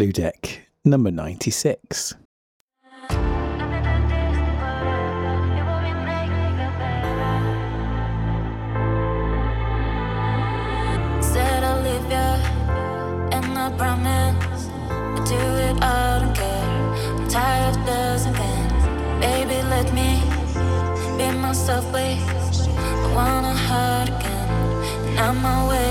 Blue Deck number 96. Said I'll leave ya, and I promise I'll do it. I don't care. I'm tired of losing games. Baby, let me be myself, please. I wanna hurt again, and I'm always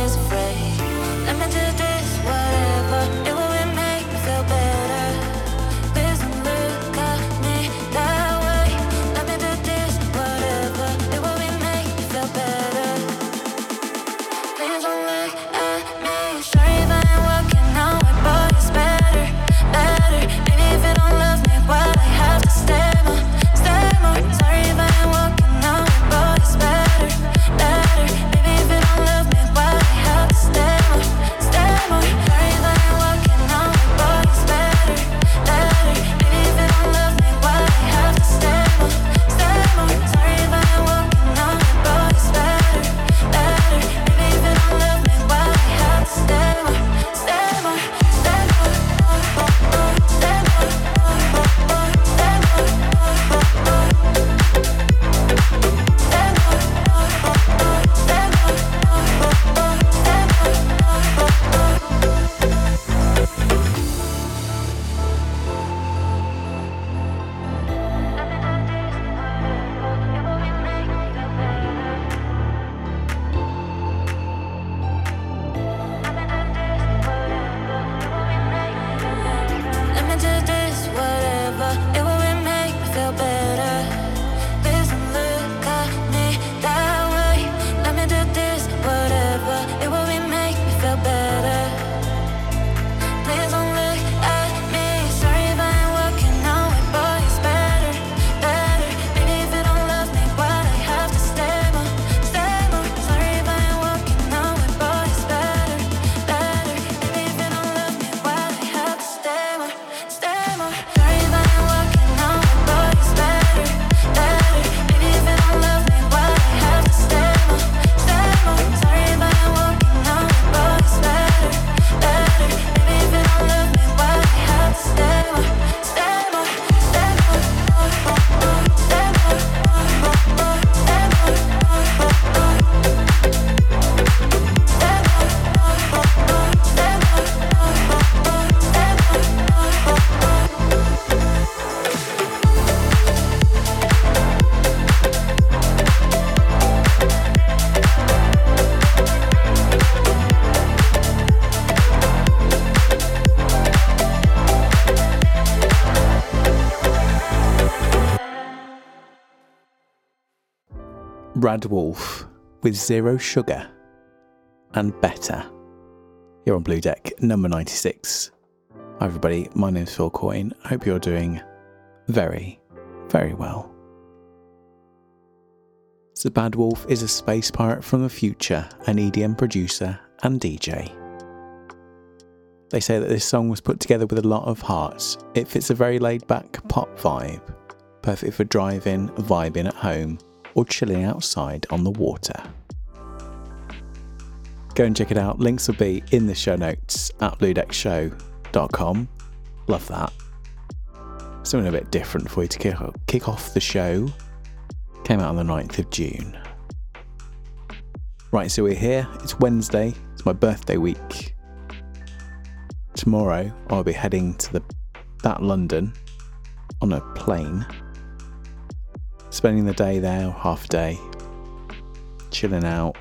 RadWulf with Zero Sugar and Better. Here on Blue Deck number 96. Hi, everybody. My name is Phil Coyne. I hope you're doing very, very well. The RadWulf is a space pirate from the future, an EDM producer and DJ. They say that this song was put together with a lot of hearts. It fits a very laid back pop vibe, perfect for driving, vibing at home, or chilling outside on the water. Go and check it out. Links will be in the show notes at bluedeckshow.com. Love that. Something a bit different for you to kick, off the show. Came out on the 9th of June. Right, so we're here. It's Wednesday. It's my birthday week. Tomorrow I'll be heading to the that London on a plane spending the day there, half a day, chilling out,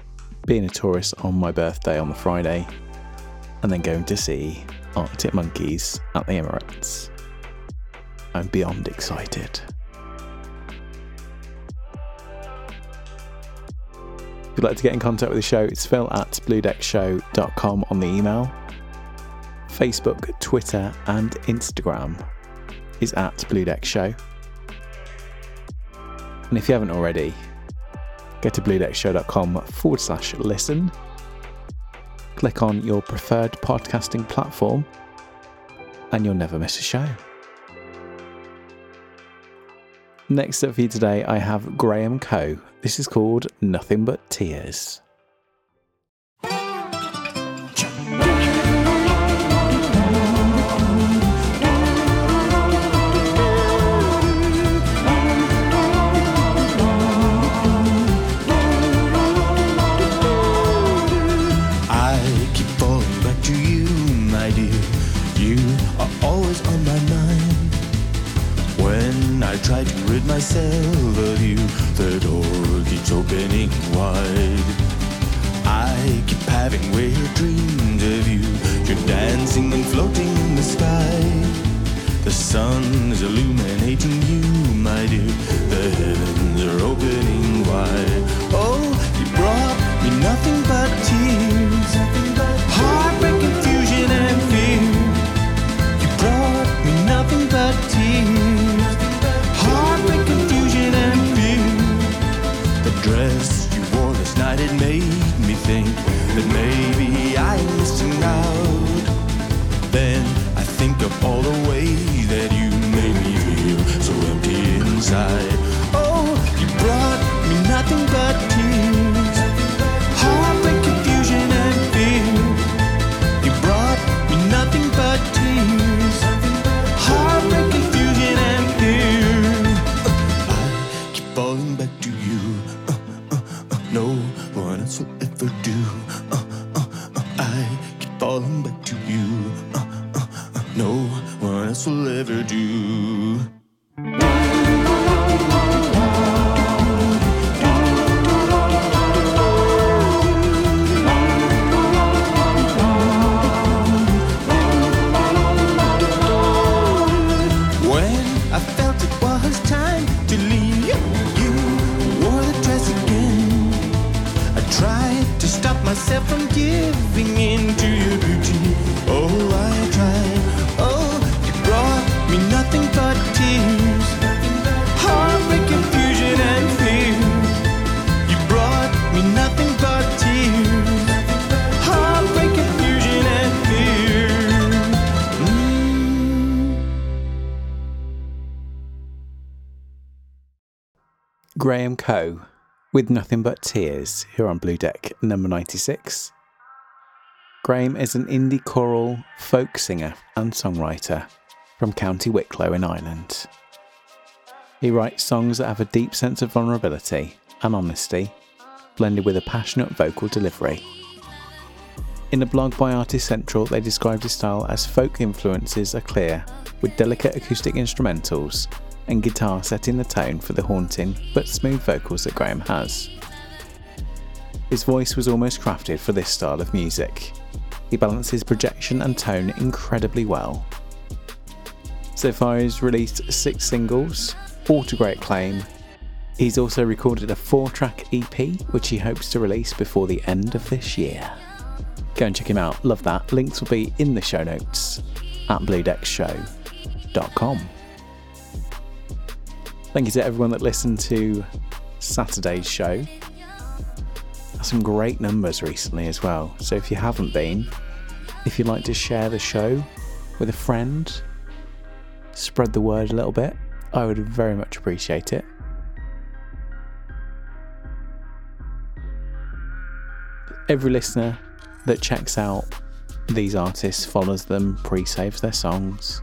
being a tourist on my birthday on the Friday, and then going to see Arctic Monkeys at the Emirates. I'm beyond excited. If you'd like to get in contact with the show, it's phil at bluedeckshow.com on the email. Facebook, Twitter, and Instagram is at Blue Deck Show. And if you haven't already, go to bluedeckshow.com forward slash listen. Click on your preferred podcasting platform, and you'll never miss a show. Next up for you today, I have Graham Coe. This is called Nothing But Tears. Always on my mind. When I try to rid myself of you, the door keeps opening wide. I keep having weird dreams of you. You're dancing and floating in the sky. The sun is illuminating you, my dear. The heavens are opening wide. Oh, you brought me nothing but tears, me think that maybe myself from giving in Graham Coe with Nothing But Tears here on Blue Deck number 96. Graham is an indie choral folk singer and songwriter from County Wicklow in Ireland. He writes songs that have a deep sense of vulnerability and honesty, blended with a passionate vocal delivery. In a blog by Artist Central, they described his style as folk influences are clear, with delicate acoustic instrumentals and guitar setting the tone for the haunting but smooth vocals that Graham has. His voice was almost crafted for this style of music. He balances projection and tone incredibly well. So far, he's released six singles, all to great acclaim. He's also recorded a four track EP, which he hopes to release before the end of this year. Go and check him out, love that. Links will be in the show notes at bluedeckshow.com. Thank you to everyone that listened to Saturday's show. Some great numbers recently as well. So if you haven't been, if you'd like to share the show with a friend, spread the word a little bit, I would very much appreciate it. Every listener that checks out these artists, follows them, pre saves their songs,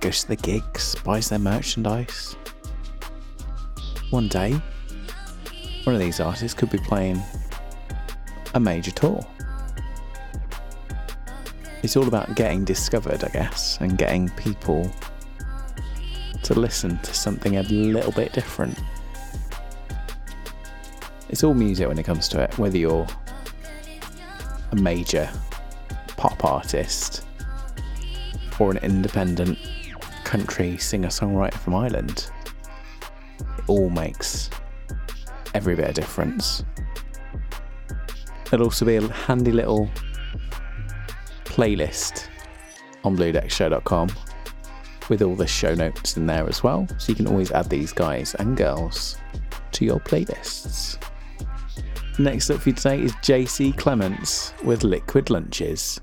goes to the gigs, buys their merchandise. One day, one of these artists could be playing a major tour. It's all about getting discovered, I guess, and getting people to listen to something a little bit different. It's all music when it comes to it, whether you're a major pop artist or an independent country singer songwriter from Ireland. All makes every bit of difference. There'll also be a handy little playlist on bluedeckshow.com with all the show notes in there as well, so you can always add these guys and girls to your playlists. Next up for you today is JC Clements with Liquid Lunches.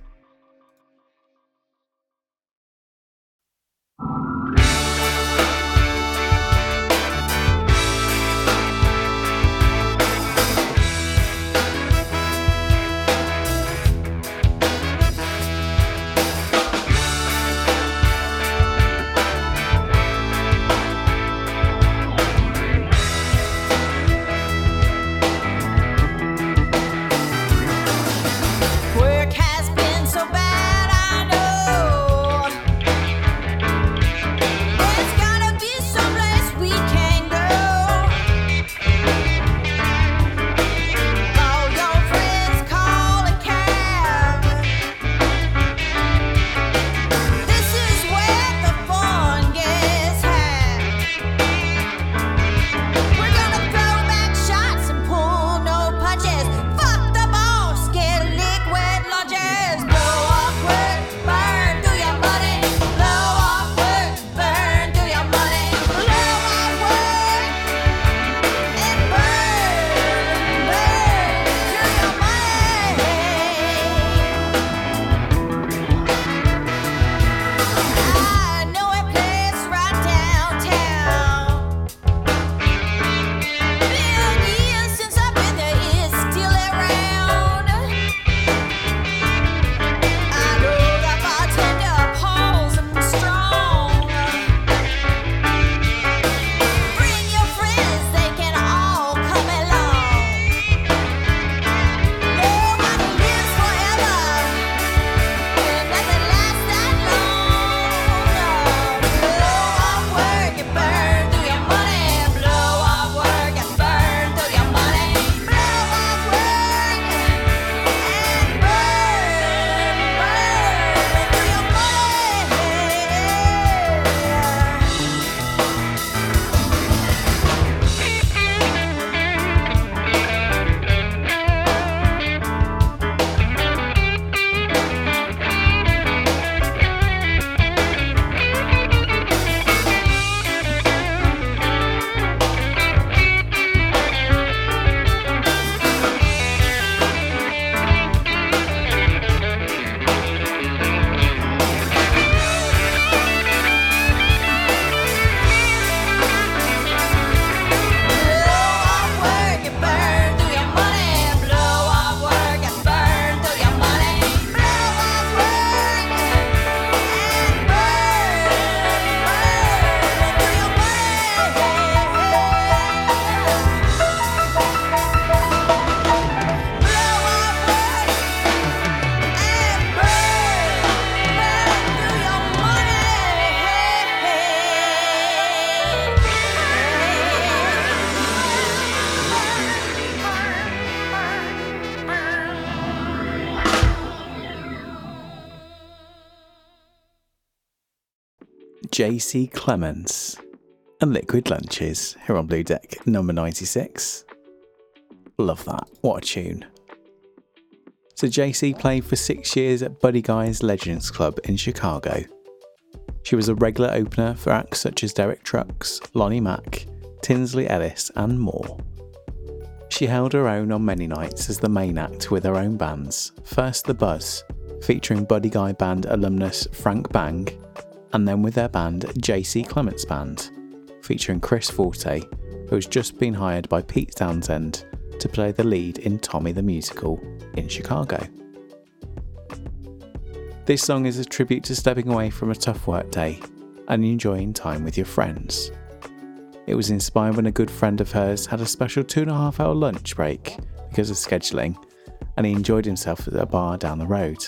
JC Clements and Liquid Lunches here on Blue Deck number 96. Love that. What a tune. So, JC played for six years at Buddy Guy's Legends Club in Chicago. She was a regular opener for acts such as Derek Trucks, Lonnie Mack, Tinsley Ellis, and more. She held her own on many nights as the main act with her own bands. First, The Buzz, featuring Buddy Guy band alumnus Frank Bang, and then with their band JC Clements Band, featuring Chris Forte, who has just been hired by Pete Townshend to play the lead in Tommy the Musical in Chicago. This song is a tribute to stepping away from a tough work day and enjoying time with your friends. It was inspired when a good friend of hers had a special two and a half hour lunch break because of scheduling, and he enjoyed himself at a bar down the road.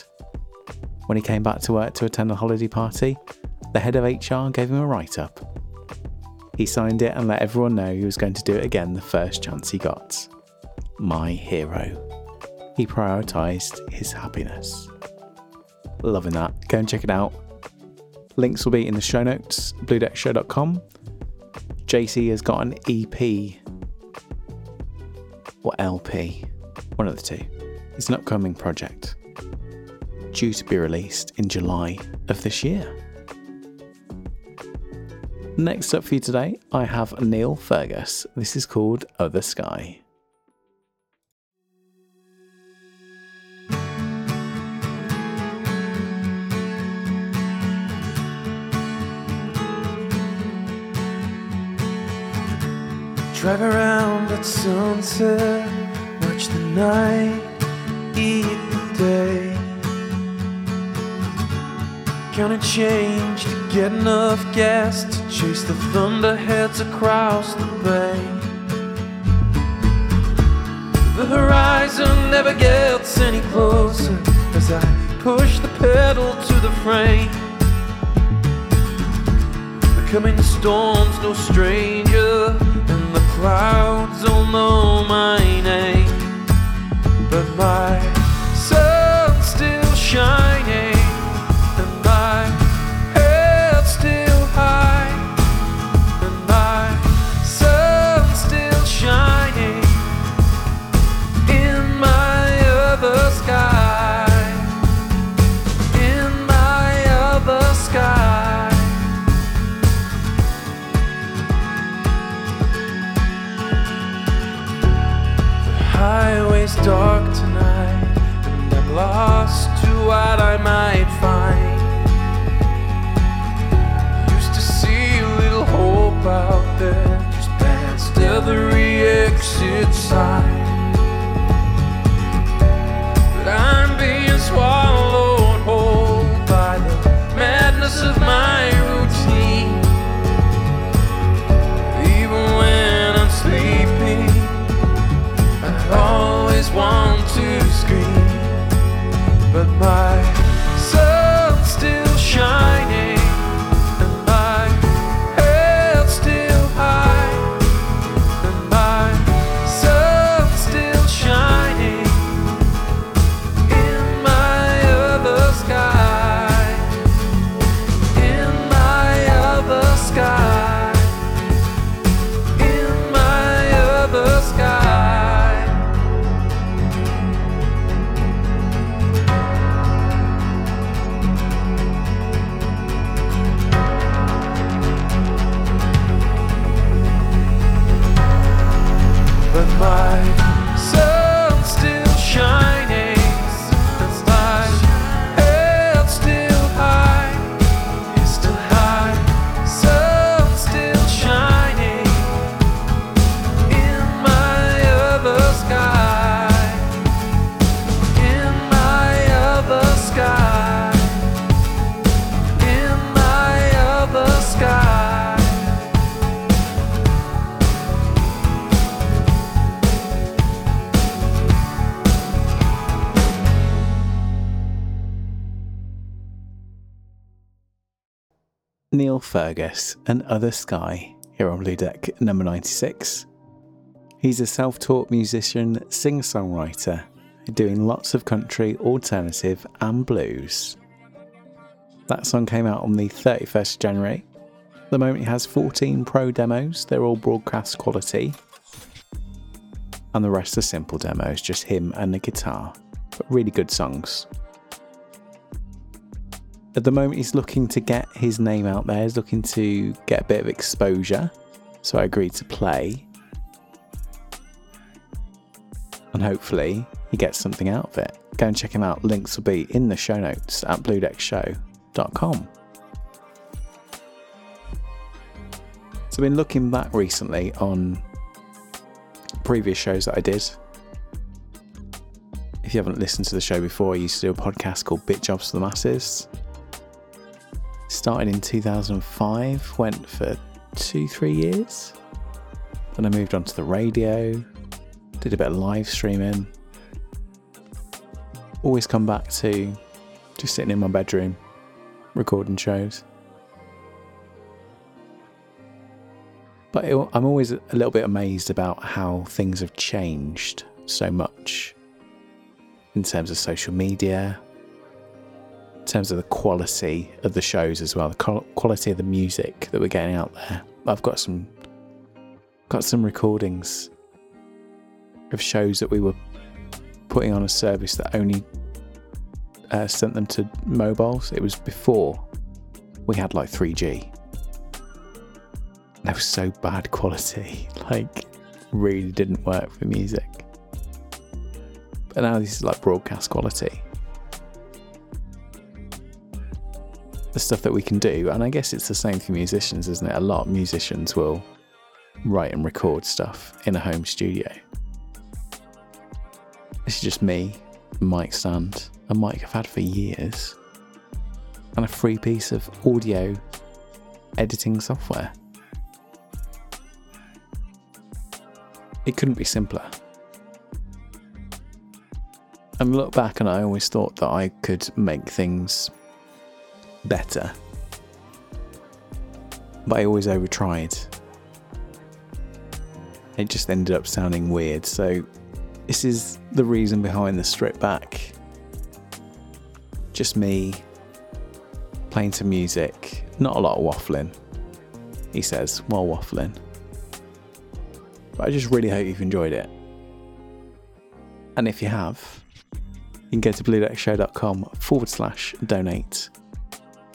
When he came back to work to attend a holiday party, the head of HR gave him a write up. He signed it and let everyone know he was going to do it again the first chance he got. My hero. He prioritised his happiness. Loving that. Go and check it out. Links will be in the show notes, bluedeckshow.com. JC has got an EP or LP, one of the two. It's an upcoming project due to be released in July of this year. Next up for you today, I have Neil Fergus. This is called Other Sky. Drive around at sunset, watch the night, eat the day. Counting change to get enough gas chase the thunderheads across the bay. The horizon never gets any closer as I push the pedal to the frame. The coming storm's no stranger, and the clouds all know my name. But my sun still shining, Fergus and Other Sky here on Blue Deck number 96. He's a self taught musician, singer songwriter, doing lots of country, alternative, and blues. That song came out on the 31st of January. At the moment, he has 14 pro demos. They're all broadcast quality. And the rest are simple demos, just him and the guitar. But really good songs. At the moment, he's looking to get his name out there. He's looking to get a bit of exposure. So I agreed to play. And hopefully, he gets something out of it. Go and check him out. Links will be in the show notes at bluedeckshow.com. So I've been looking back recently on previous shows that I did. If you haven't listened to the show before, I used to do a podcast called Bit Jobs for the Masses. Started in 2005, went for two, three years. Then I moved on to the radio, did a bit of live streaming. Always come back to just sitting in my bedroom, recording shows. But it, I'm always a little bit amazed about how things have changed so much in terms of social media, terms of the quality of the shows as well, the quality of the music that we're getting out there. I've got some got some recordings of shows that we were putting on a service that only uh, sent them to mobiles. It was before we had like 3G. They were so bad quality, like really didn't work for music. But now this is like broadcast quality. The stuff that we can do, and I guess it's the same for musicians, isn't it? A lot of musicians will write and record stuff in a home studio. This is just me, a mic stand, a mic I've had for years, and a free piece of audio editing software. It couldn't be simpler. And look back, and I always thought that I could make things better. But I always overtried. It just ended up sounding weird. So, this is the reason behind the strip back. Just me playing some music, not a lot of waffling, he says, while waffling. But I just really hope you've enjoyed it. And if you have, you can go to bluedeckshow.com forward slash donate.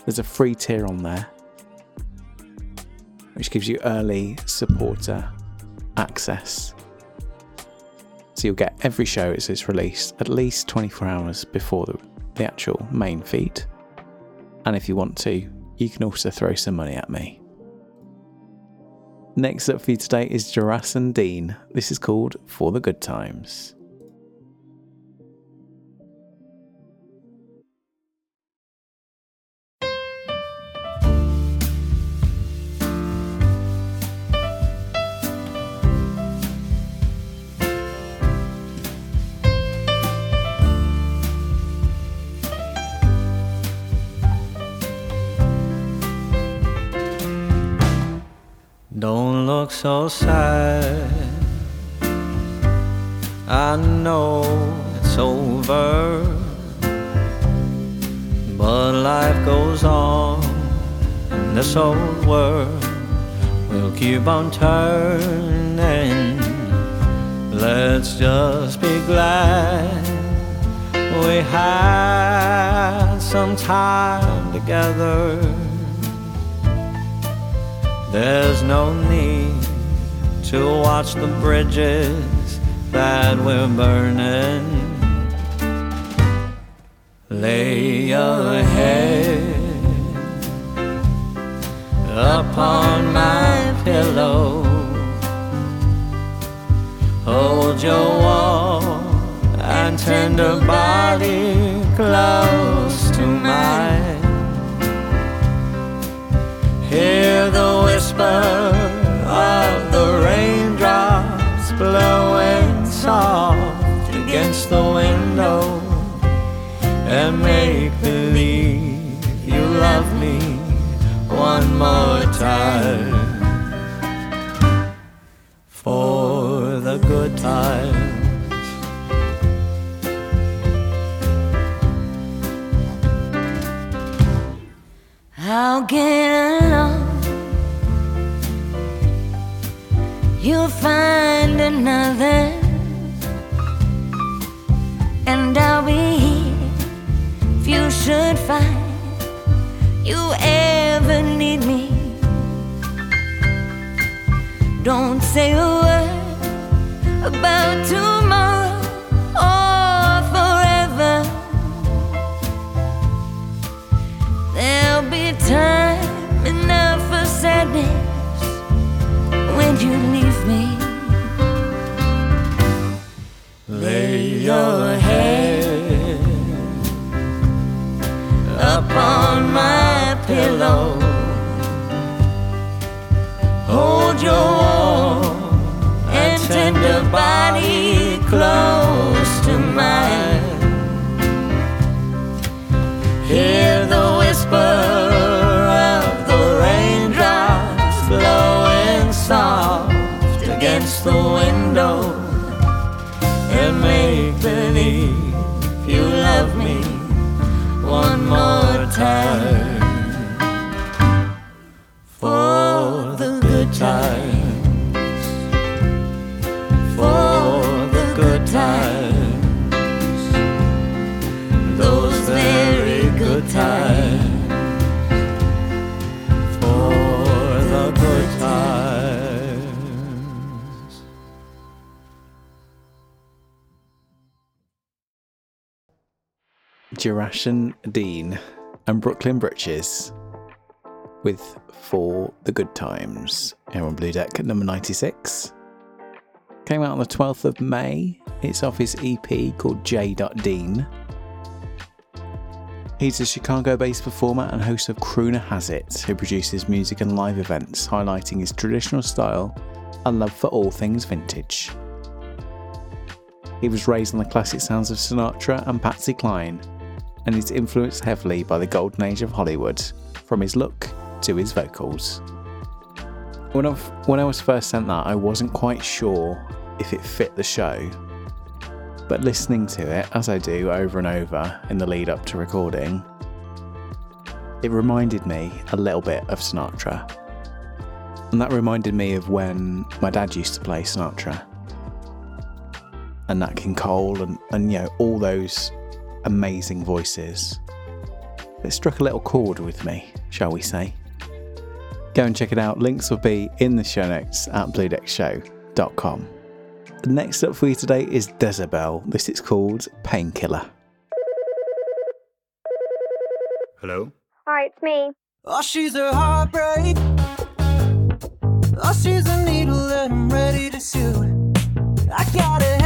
There's a free tier on there, which gives you early supporter access. So you'll get every show as it's released at least 24 hours before the, the actual main feed. And if you want to, you can also throw some money at me. Next up for you today is Jerason Dean. This is called For the Good Times. Don't look so sad. I know it's over, but life goes on in this old world. We'll keep on turning. Let's just be glad we had some time together. There's no need to watch the bridges that we're burning. Lay your head upon my pillow. Hold your warm and tender body the window and make believe you love me one more time for the good times. I'll get say Jerason Dean and Brooklyn Britches with For the Good Times here on Blue Deck at number 96. Came out on the 12th of May. It's off his EP called J. Dean. He's a Chicago based performer and host of Crooner Has It, who produces music and live events highlighting his traditional style and love for all things vintage. He was raised on the classic sounds of Sinatra and Patsy Cline, and is influenced heavily by the golden age of Hollywood, from his look to his vocals. When I, when I was first sent that, I wasn't quite sure if it fit the show, but listening to it, as I do over and over in the lead up to recording, it reminded me a little bit of Sinatra. And that reminded me of when my dad used to play Sinatra and Nat King Cole and, and you know, all those amazing voices. It struck a little chord with me, shall we say. Go and check it out. Links will be in the show notes at bluedeckshow.com. Next up for you today is dezabel. This is called Painkiller. Hello? Hi, it's me. Oh, she's a heartbreak. Oh, she's a needle that I'm ready to shoot. I got a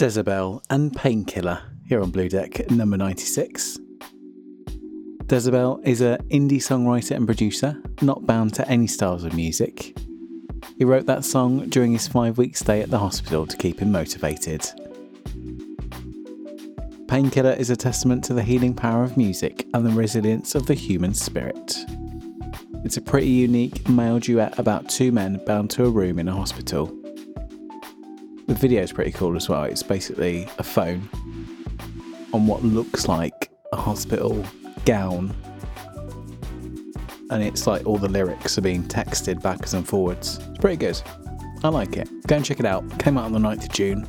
dezabel and Painkiller here on Blue Deck number 96. dezabel is an indie songwriter and producer, not bound to any styles of music. He wrote that song during his five week stay at the hospital to keep him motivated. Painkiller is a testament to the healing power of music and the resilience of the human spirit. It's a pretty unique male duet about two men bound to a room in a hospital. The video is pretty cool as well. It's basically a phone on what looks like a hospital gown. And it's like all the lyrics are being texted backwards and forwards. It's pretty good. I like it. Go and check it out. Came out on the 9th of June.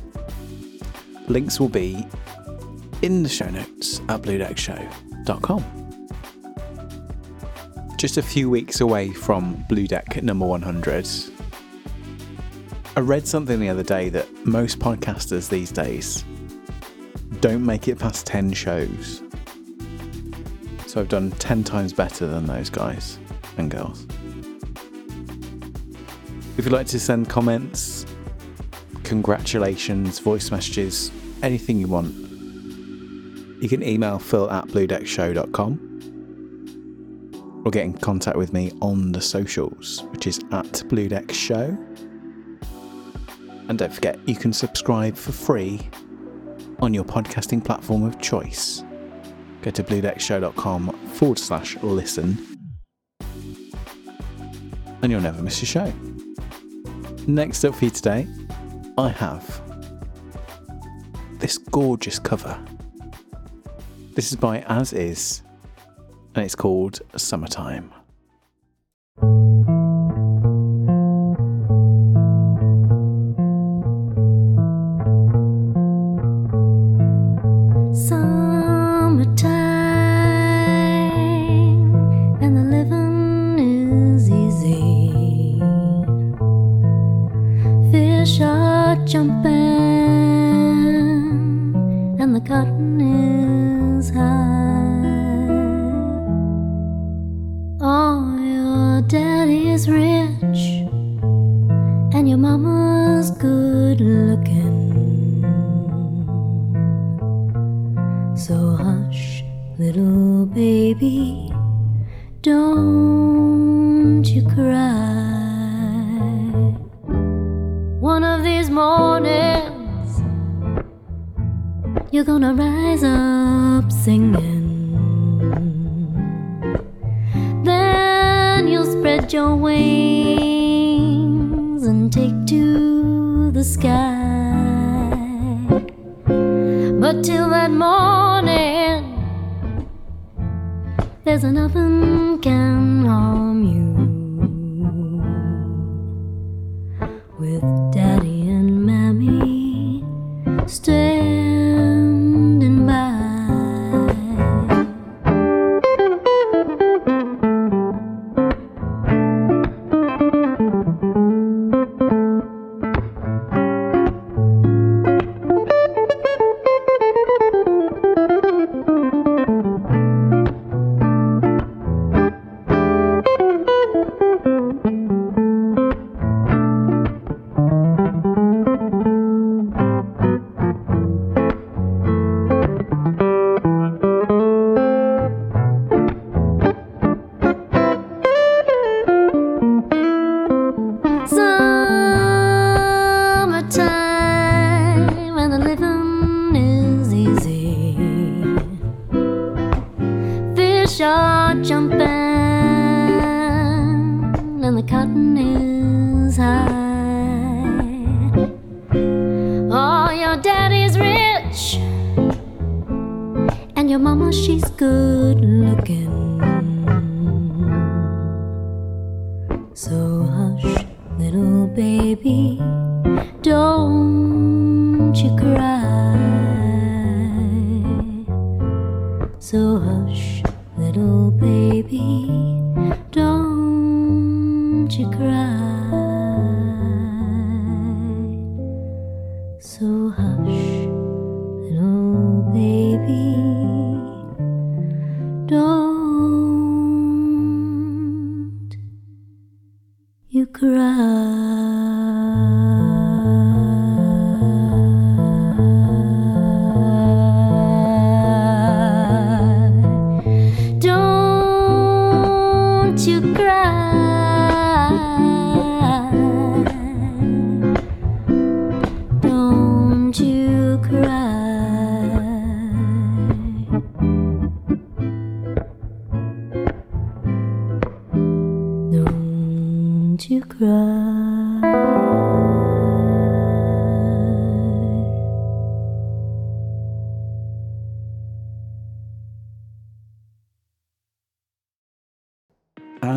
Links will be in the show notes at bluedeckshow.com. Just a few weeks away from Blue Deck number 100. I read something the other day that most podcasters these days don't make it past 10 shows. So I've done 10 times better than those guys and girls. If you'd like to send comments, congratulations, voice messages, anything you want, you can email phil at bluedeckshow.com or get in contact with me on the socials, which is at Blue Deck Show. And don't forget, you can subscribe for free on your podcasting platform of choice. Go to bluedeckshow.com forward slash listen, and you'll never miss a show. Next up for you today, I have this gorgeous cover. This is by As Is, and it's called Summertime. Summertime mama's good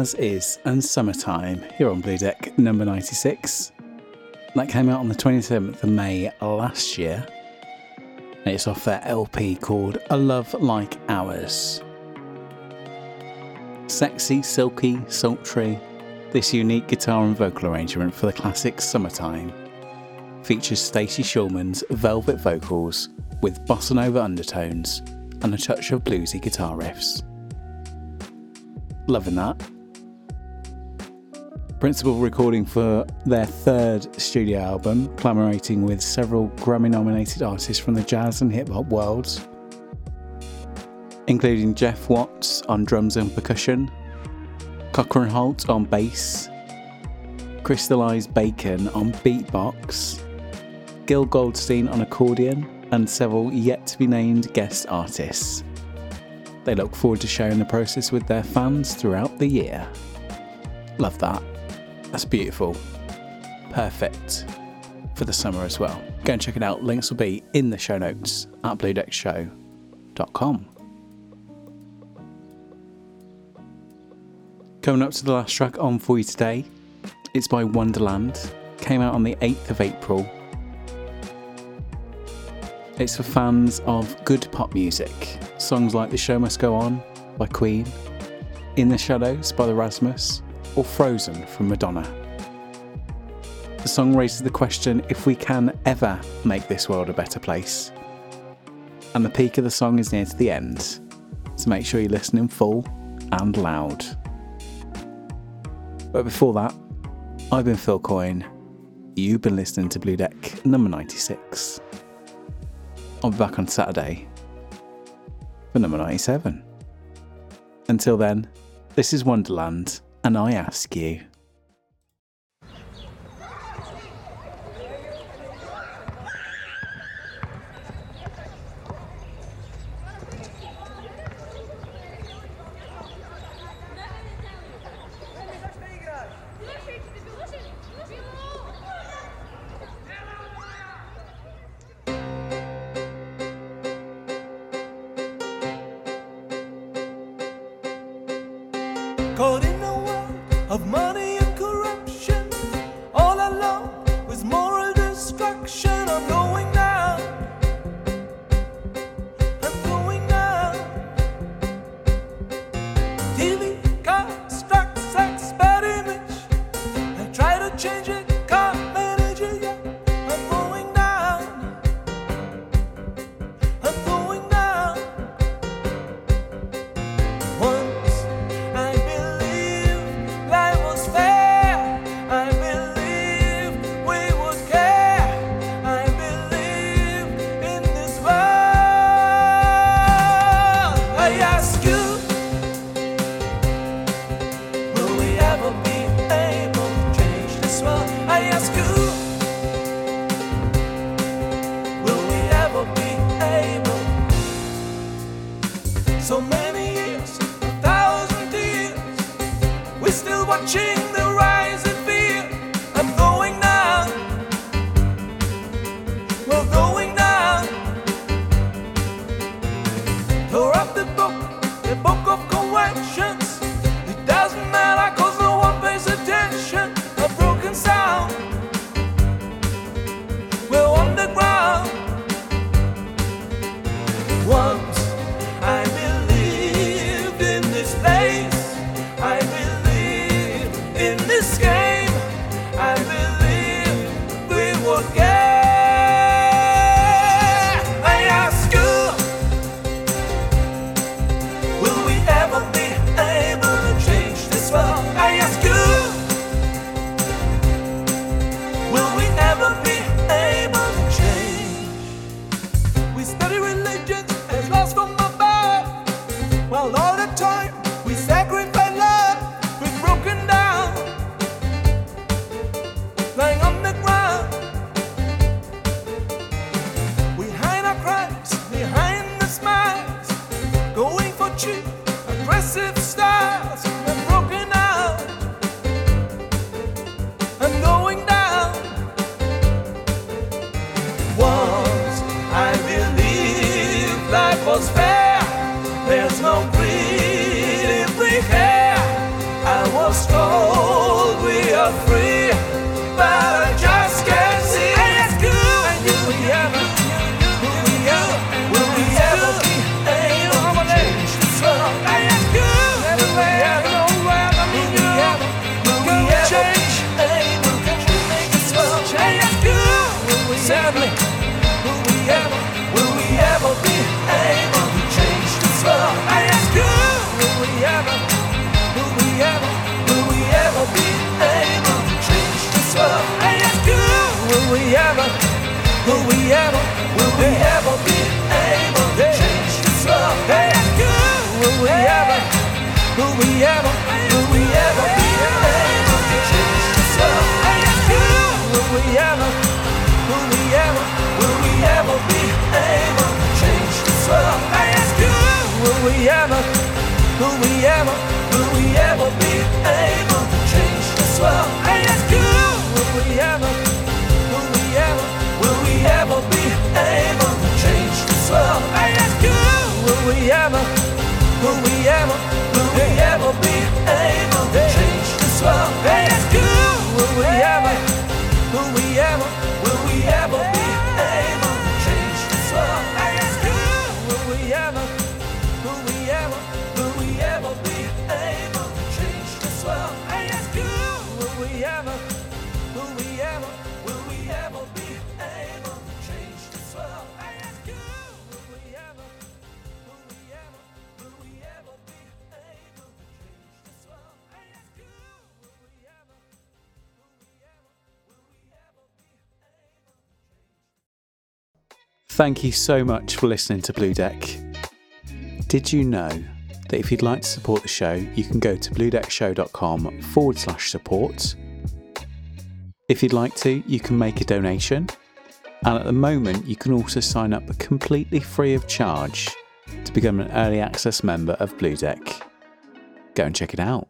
As is and Summertime here on Blue Deck number 96. That came out on the 27th of May last year. It's off their LP called A Love Like Ours. Sexy, silky, sultry, this unique guitar and vocal arrangement for the classic Summertime features Stacey Shulman's velvet vocals with bossa nova undertones and a touch of bluesy guitar riffs. Loving that. Principal recording for their third studio album, collaborating with several Grammy nominated artists from the jazz and hip hop worlds, including Jeff Watts on drums and percussion, Corcoran Holt on bass, Crystallized Bacon on beatbox, Gil Goldstein on accordion, and several yet to be named guest artists. They look forward to sharing the process with their fans throughout the year. Love that. That's beautiful. Perfect for the summer as well. Go and check it out. Links will be in the show notes at bluedeckshow.com. Coming up to the last track on for you today. It's by Wonderland. Came out on the 8th of April. It's for fans of good pop music. Songs like The Show Must Go On by Queen, In the Shadows by The Rasmus, or Frozen from Madonna. The song raises the question if we can ever make this world a better place. And the peak of the song is near to the end, so make sure you listen in full and loud. But before that, I've been Phil Coyne. You've been listening to Blue Deck number 96. I'll be back on Saturday for number 97. Until then, this is Wonderland, and I ask you. Will we ever, will we ever be able to change this world? I ask you, will we ever, will we ever, will we ever be able to change this world? I ask you, will we ever, will we ever, will we ever be able to change this world? I ask you, will we ever, will we Thank you so much for listening to Blue Deck. Did you know that if you'd like to support the show, you can go to bluedeckshow.com forward slash support. If you'd like to, you can make a donation. And at the moment, you can also sign up completely free of charge to become an early access member of Blue Deck. Go and check it out.